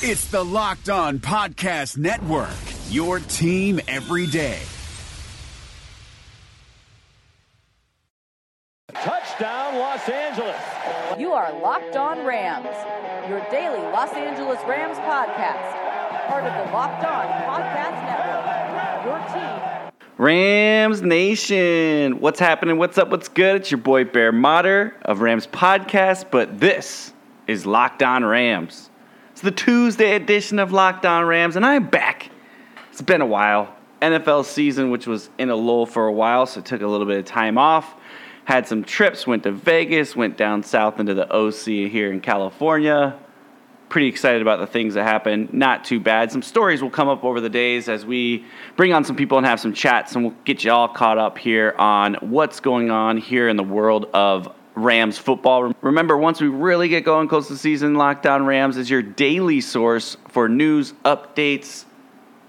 It's the Locked On Podcast Network, your team every day. Touchdown, Los Angeles. You are Locked On Rams, your daily Los Angeles Rams podcast. Part of the Locked On Podcast Network, your team. Rams Nation, what's happening? What's up? What's good? It's your boy Bear Motter of Rams Podcast, but this is Locked On Rams. It's the Tuesday edition of Locked On Rams, and I'm back. It's been a while. NFL season, which was in a lull for a while, so took a little bit of time off. Had some trips, went to Vegas, went down south into the OC here in California. Pretty excited about the things that happened. Not too bad. Some stories will come up over the days as we bring on some people and have some chats, and we'll get you all caught up here on what's going on here in the world of Rams football. Remember, once we really get going close to season, Locked On Rams is your daily source for news, updates,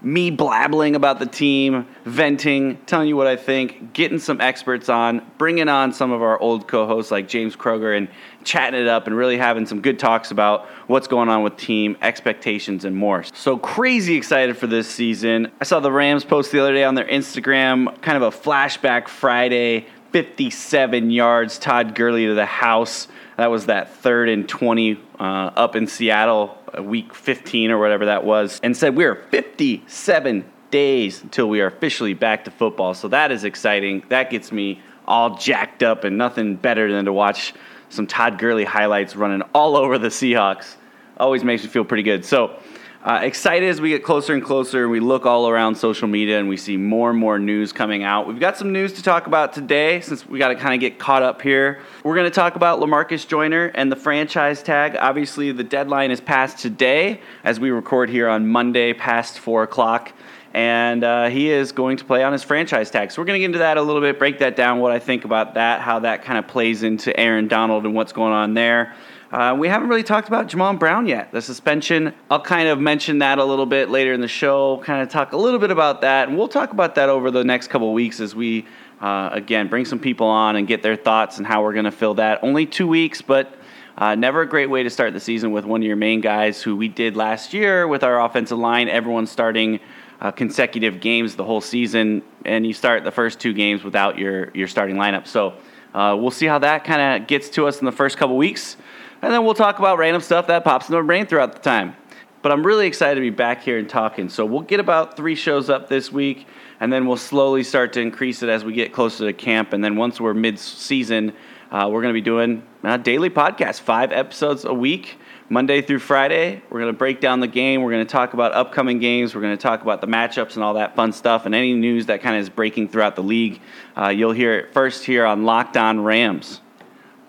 me blabbling about the team, venting, telling you what I think, getting some experts on, bringing on some of our old co hosts like James Kroger and chatting it up and really having some good talks about what's going on with team, expectations, and more. So crazy excited for this season. I saw the Rams post the other day on their Instagram, kind of a flashback Friday 57 yards. Todd Gurley to the house. That was that third and 20 uh, up in Seattle, uh, week 15 or whatever that was, and said we are 57 days until we are officially back to football. So that is exciting. That gets me all jacked up, and nothing better than to watch some Todd Gurley highlights running all over the Seahawks. Always makes me feel pretty good. So uh, excited as we get closer and closer. We look all around social media and we see more and more news coming out. We've got some news to talk about today since we got to kind of get caught up here. We're going to talk about Lamarcus Joyner and the franchise tag. Obviously, the deadline is passed today as we record here on Monday past 4 o'clock. And uh, he is going to play on his franchise tag. So we're going to get into that a little bit, break that down, what I think about that, how that kind of plays into Aaron Donald and what's going on there. Uh, we haven't really talked about Jamon Brown yet. The suspension, I'll kind of mention that a little bit later in the show, kind of talk a little bit about that. And we'll talk about that over the next couple weeks as we, uh, again, bring some people on and get their thoughts and how we're going to fill that. Only two weeks, but uh, never a great way to start the season with one of your main guys who we did last year with our offensive line. Everyone starting uh, consecutive games the whole season, and you start the first two games without your, your starting lineup. So uh, we'll see how that kind of gets to us in the first couple weeks. And then we'll talk about random stuff that pops in our brain throughout the time. But I'm really excited to be back here and talking. So we'll get about three shows up this week, and then we'll slowly start to increase it as we get closer to camp. And then once we're mid season, uh, we're going to be doing a daily podcast, five episodes a week, Monday through Friday. We're going to break down the game. We're going to talk about upcoming games. We're going to talk about the matchups and all that fun stuff and any news that kind of is breaking throughout the league. Uh, you'll hear it first here on Locked On Rams.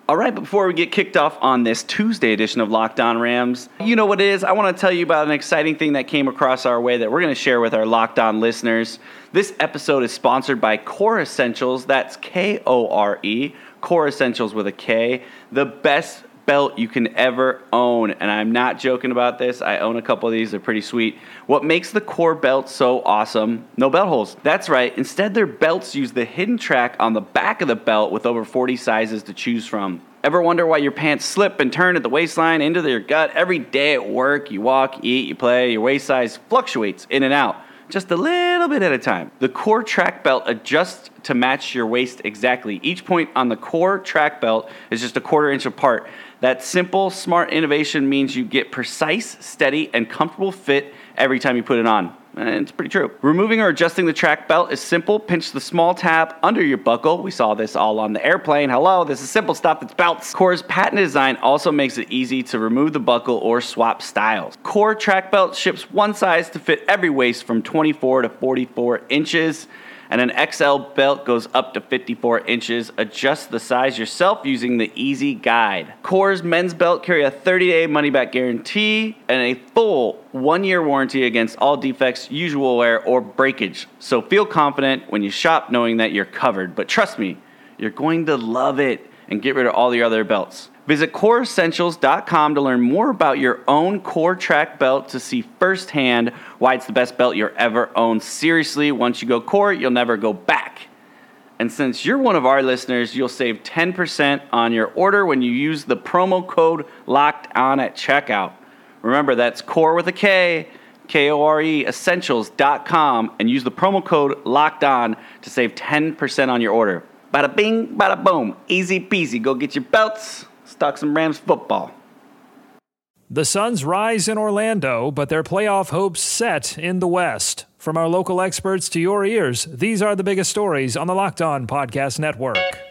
All right, before we get kicked off on this Tuesday edition of Locked On Rams, you know what it is. I want to tell you about an exciting thing that came across our way that we're going to share with our Locked On listeners. This episode is sponsored by Kore Essentials. That's K O R E, Kore Essentials with a K. The best belt you can ever own. And I'm not joking about this. I own a couple of these, they're pretty sweet. What makes the core belt so awesome? No belt holes. That's right. Instead, their belts use the hidden track on the back of the belt with over 40 sizes to choose from. Ever wonder why your pants slip and turn at the waistline into your gut every day at work? You walk, eat, you play, your waist size fluctuates in and out just a little bit at a time. The core track belt adjusts to match your waist exactly. Each point on the core track belt is just a quarter inch apart. That simple, smart innovation means you get precise, steady, and comfortable fit every time you put it on. And it's pretty true. Removing or adjusting the track belt is simple. Pinch the small tab under your buckle. We saw this all on the airplane. Hello, this is simple stuff. It's belts. Core's patent design also makes it easy to remove the buckle or swap styles. Core track belt ships one size to fit every waist from 24 to 44 inches and an XL belt goes up to 54 inches. Adjust the size yourself using the Easy Guide. Core's men's belt carry a 30-day money-back guarantee and a full one-year warranty against all defects, usual wear, or breakage. So feel confident when you shop knowing that you're covered. But trust me, you're going to love it and get rid of all the other belts. Visit koreessentials.com to learn more about your own core track belt to see firsthand why it's the best belt you're ever owned. Seriously, once you go core, you'll never go back. And since you're one of our listeners, you'll save 10% on your order when you use the promo code locked on at checkout. Remember, that's core with a K, K O R E, essentials.com, and use the promo code locked on to save 10% on your order. Bada bing, bada boom. Easy peasy. Go get your belts, stock some Rams football. The Suns rise in Orlando, but their playoff hopes set in the West. From our local experts to your ears, these are the biggest stories on the Locked On Podcast Network.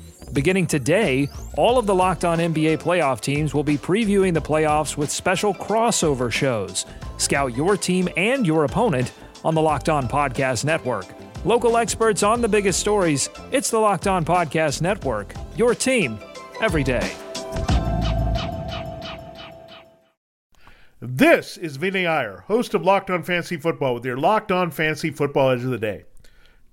Beginning today, all of the Locked On NBA playoff teams will be previewing the playoffs with special crossover shows. Scout your team and your opponent on the Locked On Podcast Network. Local experts on the biggest stories. It's the Locked On Podcast Network. Your team every day. This is Vinny Iyer, host of Locked On Fantasy Football, with your Locked On Fantasy Football Edge of the Day.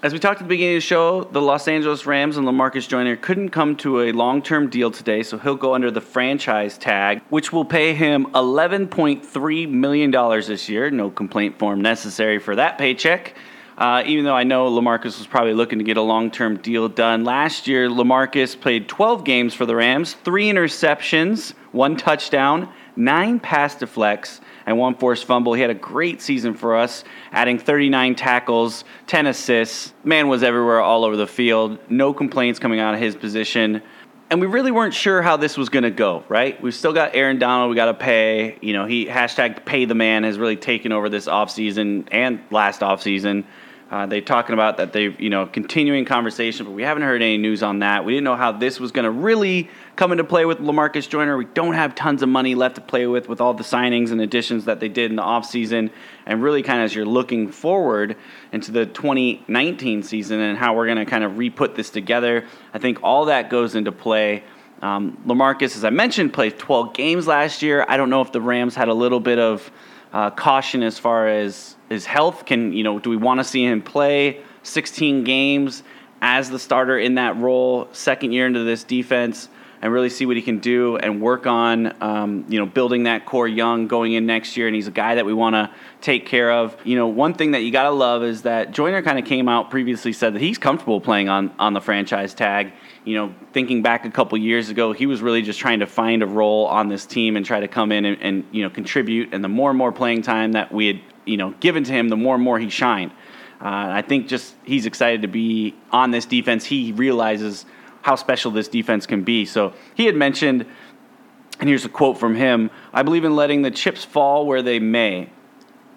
As we talked at the beginning of the show, the Los Angeles Rams and Lamarcus Joyner couldn't come to a long term deal today, so he'll go under the franchise tag, which will pay him $11.3 million this year. No complaint form necessary for that paycheck. Uh, even though I know Lamarcus was probably looking to get a long term deal done. Last year, Lamarcus played 12 games for the Rams, three interceptions, one touchdown, nine pass deflects, and one forced fumble. He had a great season for us, adding 39 tackles, 10 assists. Man was everywhere all over the field. No complaints coming out of his position. And we really weren't sure how this was going to go, right? We've still got Aaron Donald we got to pay. You know, he hashtag pay the man has really taken over this offseason and last offseason. Uh, they're talking about that they've, you know, continuing conversation, but we haven't heard any news on that. We didn't know how this was going to really come into play with Lamarcus Joyner. We don't have tons of money left to play with with all the signings and additions that they did in the offseason. And really, kind of as you're looking forward into the 2019 season and how we're going to kind of re put this together, I think all that goes into play. Um, Lamarcus, as I mentioned, played 12 games last year. I don't know if the Rams had a little bit of uh, caution as far as his health. Can you know? Do we want to see him play 16 games as the starter in that role, second year into this defense, and really see what he can do and work on, um, you know, building that core young going in next year. And he's a guy that we want to take care of. You know, one thing that you gotta love is that Joyner kind of came out previously said that he's comfortable playing on on the franchise tag. You know, thinking back a couple years ago, he was really just trying to find a role on this team and try to come in and, and you know contribute. And the more and more playing time that we had you know given to him, the more and more he shined. Uh, I think just he's excited to be on this defense. He realizes how special this defense can be. So he had mentioned, and here's a quote from him I believe in letting the chips fall where they may.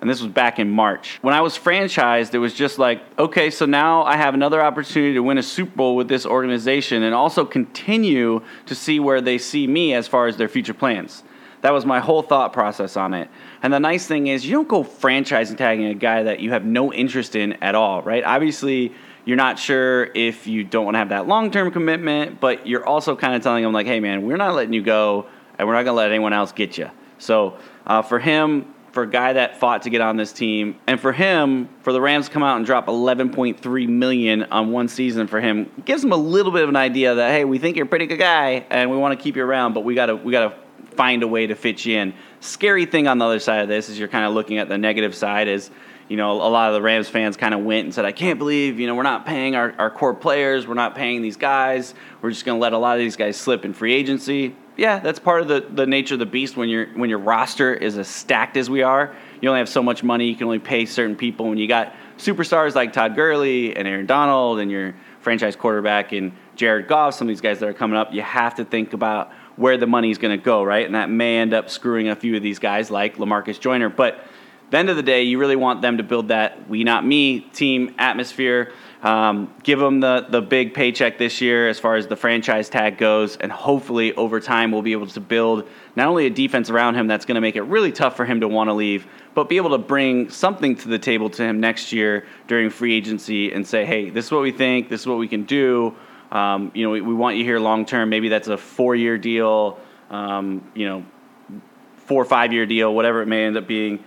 And this was back in March. When I was franchised, it was just like, okay, so now I have another opportunity to win a Super Bowl with this organization and also continue to see where they see me as far as their future plans. That was my whole thought process on it. And the nice thing is, you don't go franchising tagging a guy that you have no interest in at all, right? Obviously, you're not sure if you don't want to have that long term commitment, but you're also kind of telling him, like, hey, man, we're not letting you go, and we're not going to let anyone else get you. So uh, for him, for a guy that fought to get on this team, and for him, for the Rams to come out and drop 11.3 million on one season for him, gives him a little bit of an idea that hey, we think you're a pretty good guy, and we want to keep you around, but we gotta we gotta find a way to fit you in. Scary thing on the other side of this is you're kind of looking at the negative side is you know, a lot of the Rams fans kind of went and said, I can't believe, you know, we're not paying our, our core players, we're not paying these guys, we're just going to let a lot of these guys slip in free agency. Yeah, that's part of the, the nature of the beast when, you when your roster is as stacked as we are. You only have so much money, you can only pay certain people. When you got superstars like Todd Gurley and Aaron Donald and your franchise quarterback and Jared Goff, some of these guys that are coming up, you have to think about where the money's going to go, right? And that may end up screwing a few of these guys like Lamarcus Joyner. But the end of the day, you really want them to build that we not me team atmosphere. Um, give them the, the big paycheck this year as far as the franchise tag goes, and hopefully over time we'll be able to build not only a defense around him that's going to make it really tough for him to want to leave, but be able to bring something to the table to him next year during free agency and say, hey, this is what we think, this is what we can do. Um, you know, we, we, want you here long term. Maybe that's a four year deal, um, you know, four or five year deal, whatever it may end up being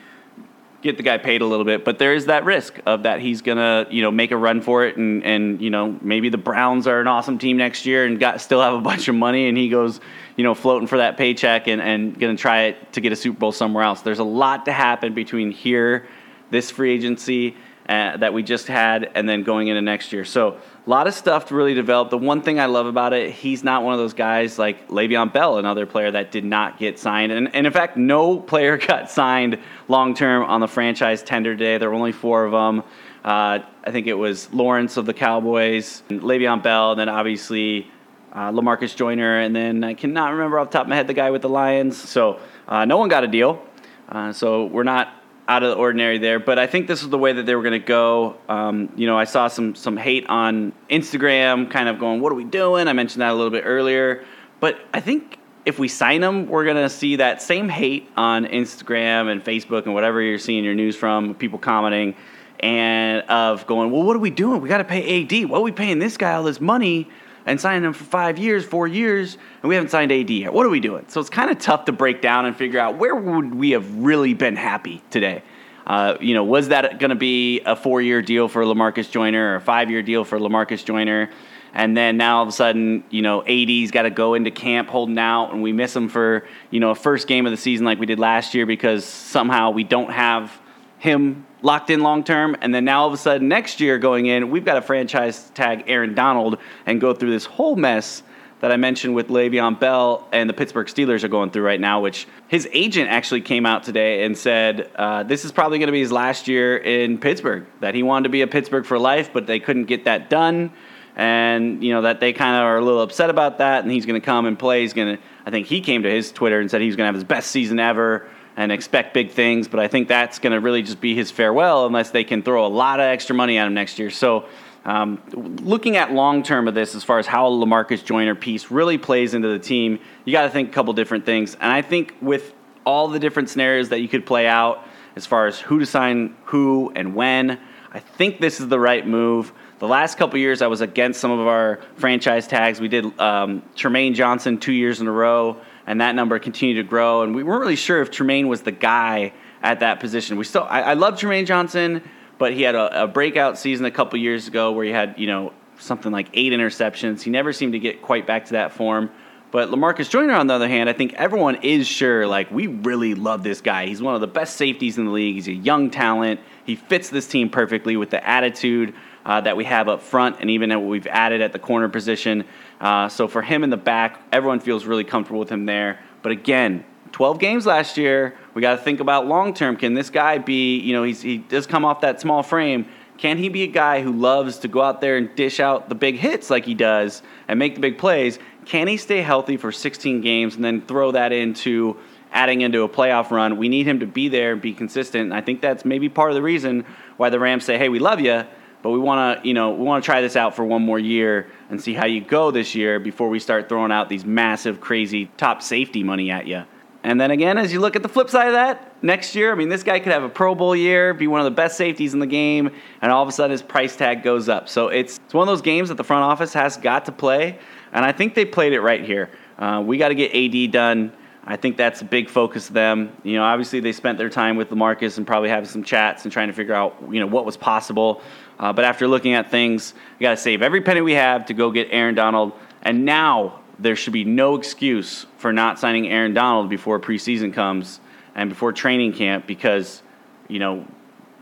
get the guy paid a little bit, but there is that risk of that he's gonna, you know, make a run for it, and and you know maybe the Browns are an awesome team next year and got still have a bunch of money, and he goes, you know, floating for that paycheck and and gonna try it to get a Super Bowl somewhere else. There's a lot to happen between here, this free agency uh, that we just had, and then going into next year. So a lot of stuff to really develop. The one thing I love about it, he's not one of those guys like Le'Veon Bell, another player that did not get signed. And, and in fact, no player got signed long term on the franchise tender day. There were only four of them. Uh, I think it was Lawrence of the Cowboys, Le'Veon Bell, and then obviously uh, Lamarcus Joyner, and then I cannot remember off the top of my head the guy with the Lions. So uh, no one got a deal. Uh, so we're not out of the ordinary there. But I think this is the way that they were going to go. Um, you know, I saw some some hate on Instagram, kind of going, "What are we doing?" I mentioned that a little bit earlier. But I think if we sign them, we're going to see that same hate on Instagram and Facebook and whatever you're seeing your news from, people commenting and of going, "Well, what are we doing? We got to pay AD. What are we paying this guy all this money?" And signing him for five years, four years, and we haven't signed AD yet. What are we doing? So it's kind of tough to break down and figure out where would we have really been happy today. Uh, you know, was that going to be a four-year deal for Lamarcus Joyner or a five-year deal for Lamarcus Joyner? And then now all of a sudden, you know, AD's got to go into camp holding out, and we miss him for you know a first game of the season like we did last year because somehow we don't have him locked in long term. And then now all of a sudden next year going in, we've got a franchise tag Aaron Donald and go through this whole mess that I mentioned with Le'Veon Bell and the Pittsburgh Steelers are going through right now, which his agent actually came out today and said uh, this is probably going to be his last year in Pittsburgh, that he wanted to be a Pittsburgh for life, but they couldn't get that done. And, you know, that they kind of are a little upset about that, and he's going to come and play. He's going to, I think he came to his Twitter and said he was going to have his best season ever and expect big things. But I think that's going to really just be his farewell unless they can throw a lot of extra money at him next year. So, um, looking at long term of this, as far as how Lamarcus Joyner piece really plays into the team, you got to think a couple different things. And I think with all the different scenarios that you could play out, as far as who to sign who and when, I think this is the right move. The last couple years, I was against some of our franchise tags. We did um, Trumaine Johnson two years in a row and that number continued to grow. And we weren't really sure if Trumaine was the guy at that position. We still, I, I love Trumaine Johnson, but he had a, a breakout season a couple years ago where he had, you know, something like eight interceptions. He never seemed to get quite back to that form. But Lamarcus Joyner, on the other hand, I think everyone is sure, like, we really love this guy. He's one of the best safeties in the league. He's a young talent. He fits this team perfectly with the attitude uh, that we have up front and even what we've added at the corner position. Uh, so for him in the back, everyone feels really comfortable with him there. But again, 12 games last year. We got to think about long term. Can this guy be, you know, he does come off that small frame. Can he be a guy who loves to go out there and dish out the big hits like he does and make the big plays? Can he stay healthy for 16 games and then throw that into adding into a playoff run? We need him to be there and be consistent. And I think that's maybe part of the reason why the Rams say, hey, we love you but we want to, you know, we want to try this out for one more year and see how you go this year before we start throwing out these massive, crazy top safety money at you. And then again, as you look at the flip side of that, next year, I mean, this guy could have a Pro Bowl year, be one of the best safeties in the game, and all of a sudden his price tag goes up. So it's, it's one of those games that the front office has got to play, and I think they played it right here. Uh, we got to get AD done. I think that's a big focus of them. You know, obviously they spent their time with Lamarcus and probably having some chats and trying to figure out, you know, what was possible. Uh, but after looking at things, we got to save every penny we have to go get Aaron Donald. And now there should be no excuse for not signing Aaron Donald before preseason comes and before training camp because, you know,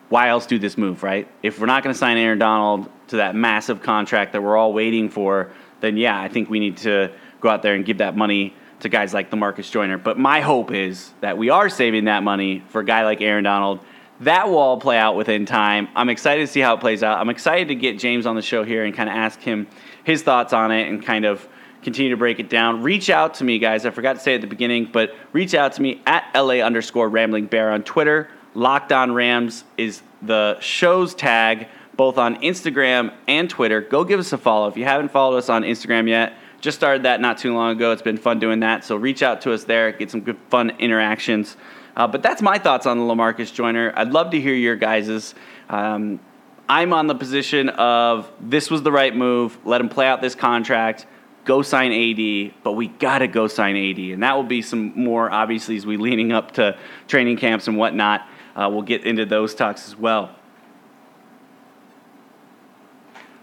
why else do this move, right? If we're not going to sign Aaron Donald to that massive contract that we're all waiting for, then yeah, I think we need to go out there and give that money to guys like Lamarcus Joyner. But my hope is that we are saving that money for a guy like Aaron Donald. That will all play out within time. I'm excited to see how it plays out. I'm excited to get James on the show here and kind of ask him his thoughts on it and kind of continue to break it down. Reach out to me, guys. I forgot to say at the beginning, but reach out to me at LA underscore rambling bear on Twitter. Locked on Rams is the show's tag, both on Instagram and Twitter. Go give us a follow. If you haven't followed us on Instagram yet, just started that not too long ago. It's been fun doing that. So reach out to us there, get some good fun interactions. Uh, but that's my thoughts on the Lamarcus Joyner. I'd love to hear your guys's. Um, I'm on the position of this was the right move. Let him play out this contract. Go sign AD, but we gotta go sign AD, and that will be some more obviously as we leaning up to training camps and whatnot. Uh, we'll get into those talks as well.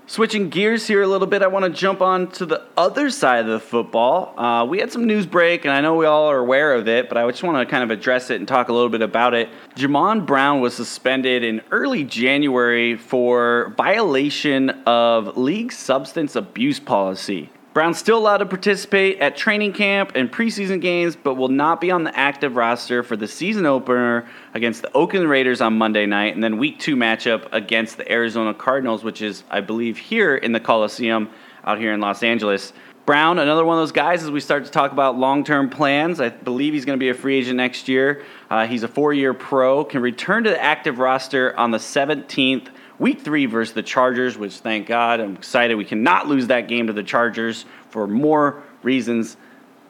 Switching gears here a little bit, I want to jump on to the other side of the football. Uh, we had some news break, and I know we all are aware of it, but I just want to kind of address it and talk a little bit about it. Jamon Brown was suspended in early January for violation of league substance abuse policy. Brown's still allowed to participate at training camp and preseason games, but will not be on the active roster for the season opener against the Oakland Raiders on Monday night, and then week two matchup against the Arizona Cardinals, which is, I believe, here in the Coliseum out here in Los Angeles. Brown, another one of those guys, as we start to talk about long term plans, I believe he's going to be a free agent next year. Uh, he's a four year pro, can return to the active roster on the 17th week three versus the Chargers, which thank God, I'm excited. We cannot lose that game to the Chargers for more reasons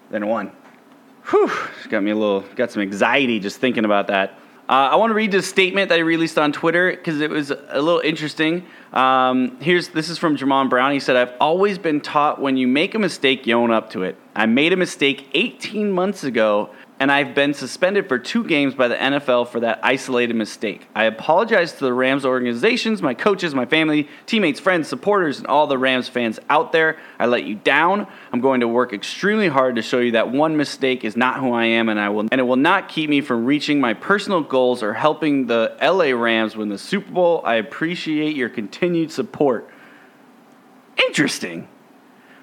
than one. Whew, got me a little, got some anxiety just thinking about that. Uh, I want to read this statement that he released on Twitter because it was a little interesting. Um, here's this is from Jamon Brown. He said, "I've always been taught when you make a mistake, you own up to it. I made a mistake 18 months ago, and I've been suspended for two games by the NFL for that isolated mistake. I apologize to the Rams organizations, my coaches, my family, teammates, friends, supporters, and all the Rams fans out there. I let you down. I'm going to work extremely hard to show you that one mistake is not who I am, and I will, and it will not keep me from reaching my personal goals or helping the LA Rams win the Super Bowl. I appreciate your continued support. Interesting.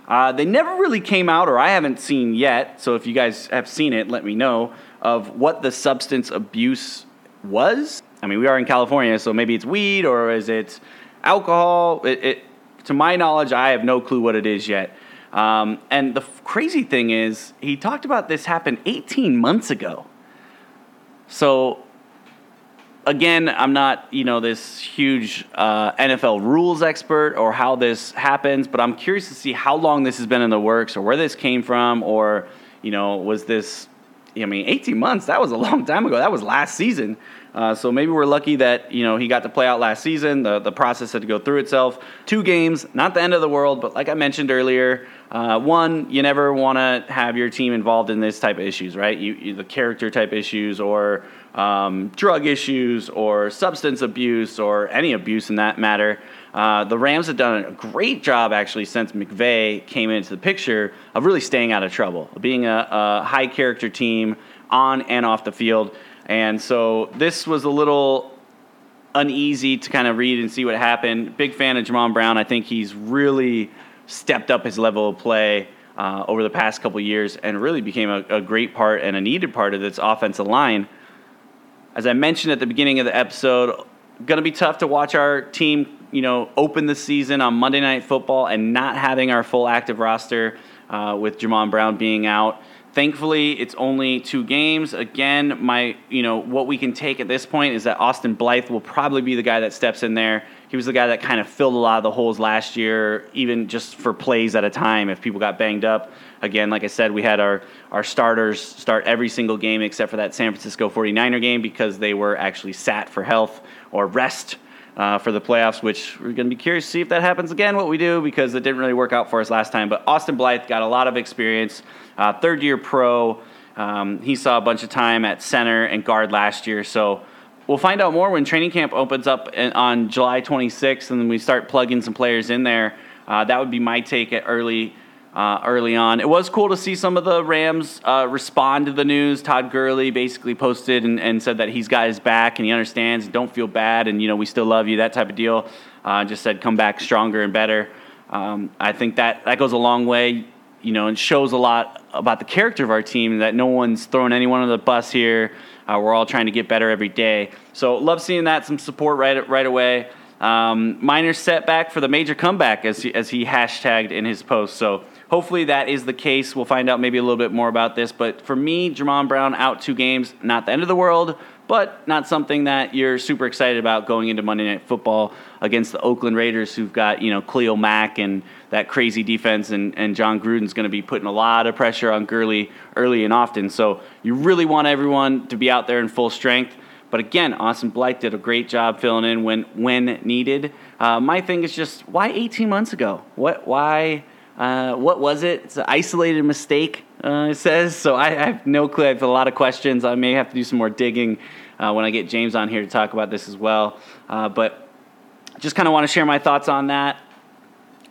Uh, they never really came out, or I haven't seen yet. So if you guys have seen it, let me know of what the substance abuse was. I mean, we are in California, so maybe it's weed or is it alcohol? It, it, to my knowledge, I have no clue what it is yet. Um, and the f- crazy thing is, he talked about this happened 18 months ago. So again, I'm not, you know, this huge uh, NFL rules expert or how this happens, but I'm curious to see how long this has been in the works or where this came from or, you know, was this, I mean, 18 months, that was a long time ago. That was last season. Uh, so maybe we're lucky that, you know, he got to play out last season. The, the process had to go through itself. Two games, not the end of the world, but like I mentioned earlier, uh, one, you never want to have your team involved in this type of issues, right? You, you the character type issues or um, drug issues or substance abuse or any abuse in that matter. Uh, the Rams have done a great job actually since McVay came into the picture of really staying out of trouble, being a, a high character team on and off the field. And so this was a little uneasy to kind of read and see what happened. Big fan of Jamon Brown. I think he's really stepped up his level of play. Uh, over the past couple years, and really became a, a great part and a needed part of this offensive line. As I mentioned at the beginning of the episode, going to be tough to watch our team, you know, open the season on Monday Night Football and not having our full active roster uh, with Jamon Brown being out. Thankfully, it's only two games. Again, my you know what we can take at this point is that Austin Blythe will probably be the guy that steps in there. He was the guy that kind of filled a lot of the holes last year, even just for plays at a time if people got banged up. Again, like I said, we had our, our starters start every single game except for that San Francisco 49er game because they were actually sat for health or rest uh, for the playoffs, which we're going to be curious to see if that happens again, what we do, because it didn't really work out for us last time. But Austin Blythe got a lot of experience, uh, third year pro. Um, he saw a bunch of time at center and guard last year. So we'll find out more when training camp opens up on July 26th and then we start plugging some players in there. Uh, that would be my take at early uh, early on. It was cool to see some of the Rams uh, respond to the news. Todd Gurley basically posted and, and, said that he's got his back and he understands. Don't feel bad, and you know we still love you. That type of deal. Uh, just said come back stronger and better. Um, I think that that goes a long way. You know, and shows a lot about the character of our team. That no one's throwing anyone on the bus here. Uh, we're all trying to get better every day. So love seeing that some support right right away. Um, minor setback for the major comeback, as he, as he hashtagged in his post. So hopefully that is the case. We'll find out maybe a little bit more about this. But for me, Jamon Brown out two games, not the end of the world, but not something that you're super excited about going into Monday Night Football against the Oakland Raiders, who've got you know Khalil Mack and that crazy defense, and, and Jon Gruden's going to be putting a lot of pressure on Gurley early and often. So you really want everyone to be out there in full strength. But again, Austin Blythe did a great job filling in when when needed. Uh, my thing is just why 18 months ago? What why? Uh, what was it? It's an isolated mistake, uh, it says. So I, I, have no clue. I have a lot of questions. I may have to do some more digging uh, when I get James on here to talk about this as well. Uh, but just kind of want to share my thoughts on that.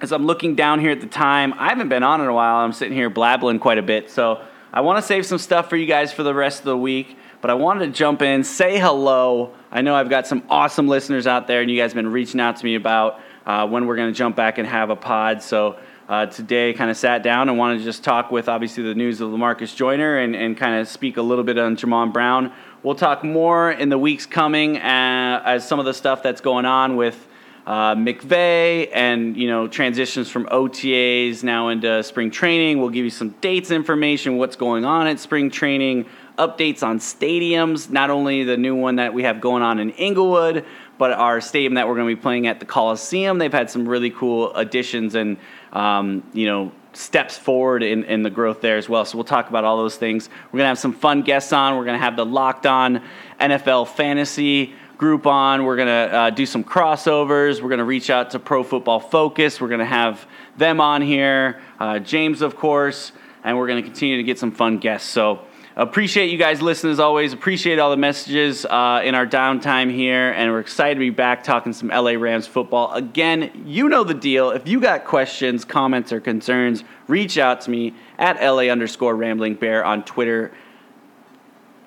As I'm looking down here at the time, I haven't been on in a while. I'm sitting here blabbling quite a bit. So I want to save some stuff for you guys for the rest of the week. But I wanted to jump in, say hello. I know I've got some awesome listeners out there, and you guys have been reaching out to me about uh, when we're going to jump back and have a pod. So uh, today kind of sat down and wanted to just talk with obviously the news of Lamarcus Joyner and, and kind of speak a little bit on Jamon Brown. We'll talk more in the weeks coming uh, as some of the stuff that's going on with uh, McVay and you know transitions from OTAs now into spring training. We'll give you some dates information, what's going on at spring training, updates on stadiums, not only the new one that we have going on in Inglewood, but our stadium that we're going to be playing at the Coliseum. They've had some really cool additions and um, you know, steps forward in, in the growth there as well. So we'll talk about all those things. We're going to have some fun guests on. We're going to have the Locked On NFL Fantasy group on. We're going to uh, do some crossovers. We're going to reach out to Pro Football Focus. We're going to have them on here. Uh, James, of course. And we're going to continue to get some fun guests. So Appreciate you guys listening as always. Appreciate all the messages uh, in our downtime here, and we're excited to be back talking some LA Rams football. Again, you know the deal. If you got questions, comments, or concerns, reach out to me at LA underscore Rambling Bear on Twitter,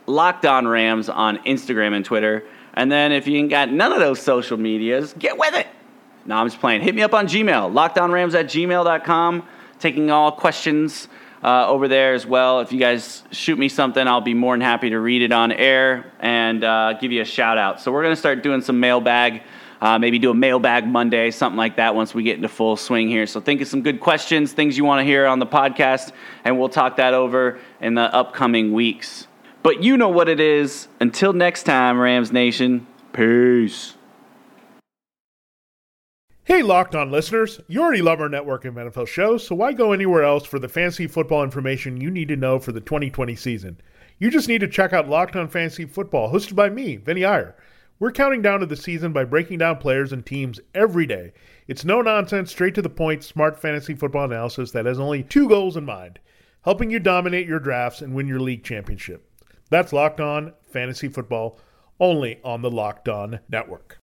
Locked On Rams on Instagram and Twitter. And then if you ain't got none of those social medias, get with it. No, I'm just playing. Hit me up on Gmail, lockdownrams at gmail.com, taking all questions uh, over there as well. If you guys shoot me something, I'll be more than happy to read it on air and uh, give you a shout out. So we're going to start doing some mailbag. Uh, maybe do a mailbag Monday, something like that, once we get into full swing here. So, think of some good questions, things you want to hear on the podcast, and we'll talk that over in the upcoming weeks. But you know what it is. Until next time, Rams Nation, peace. Hey, Locked On listeners, you already love our network of NFL shows, so why go anywhere else for the fantasy football information you need to know for the 2020 season? You just need to check out Locked On Fantasy Football, hosted by me, Vinny Iyer. We're counting down to the season by breaking down players and teams every day. It's no nonsense, straight to the point, smart fantasy football analysis that has only two goals in mind helping you dominate your drafts and win your league championship. That's Locked On Fantasy Football, only on the Locked On Network.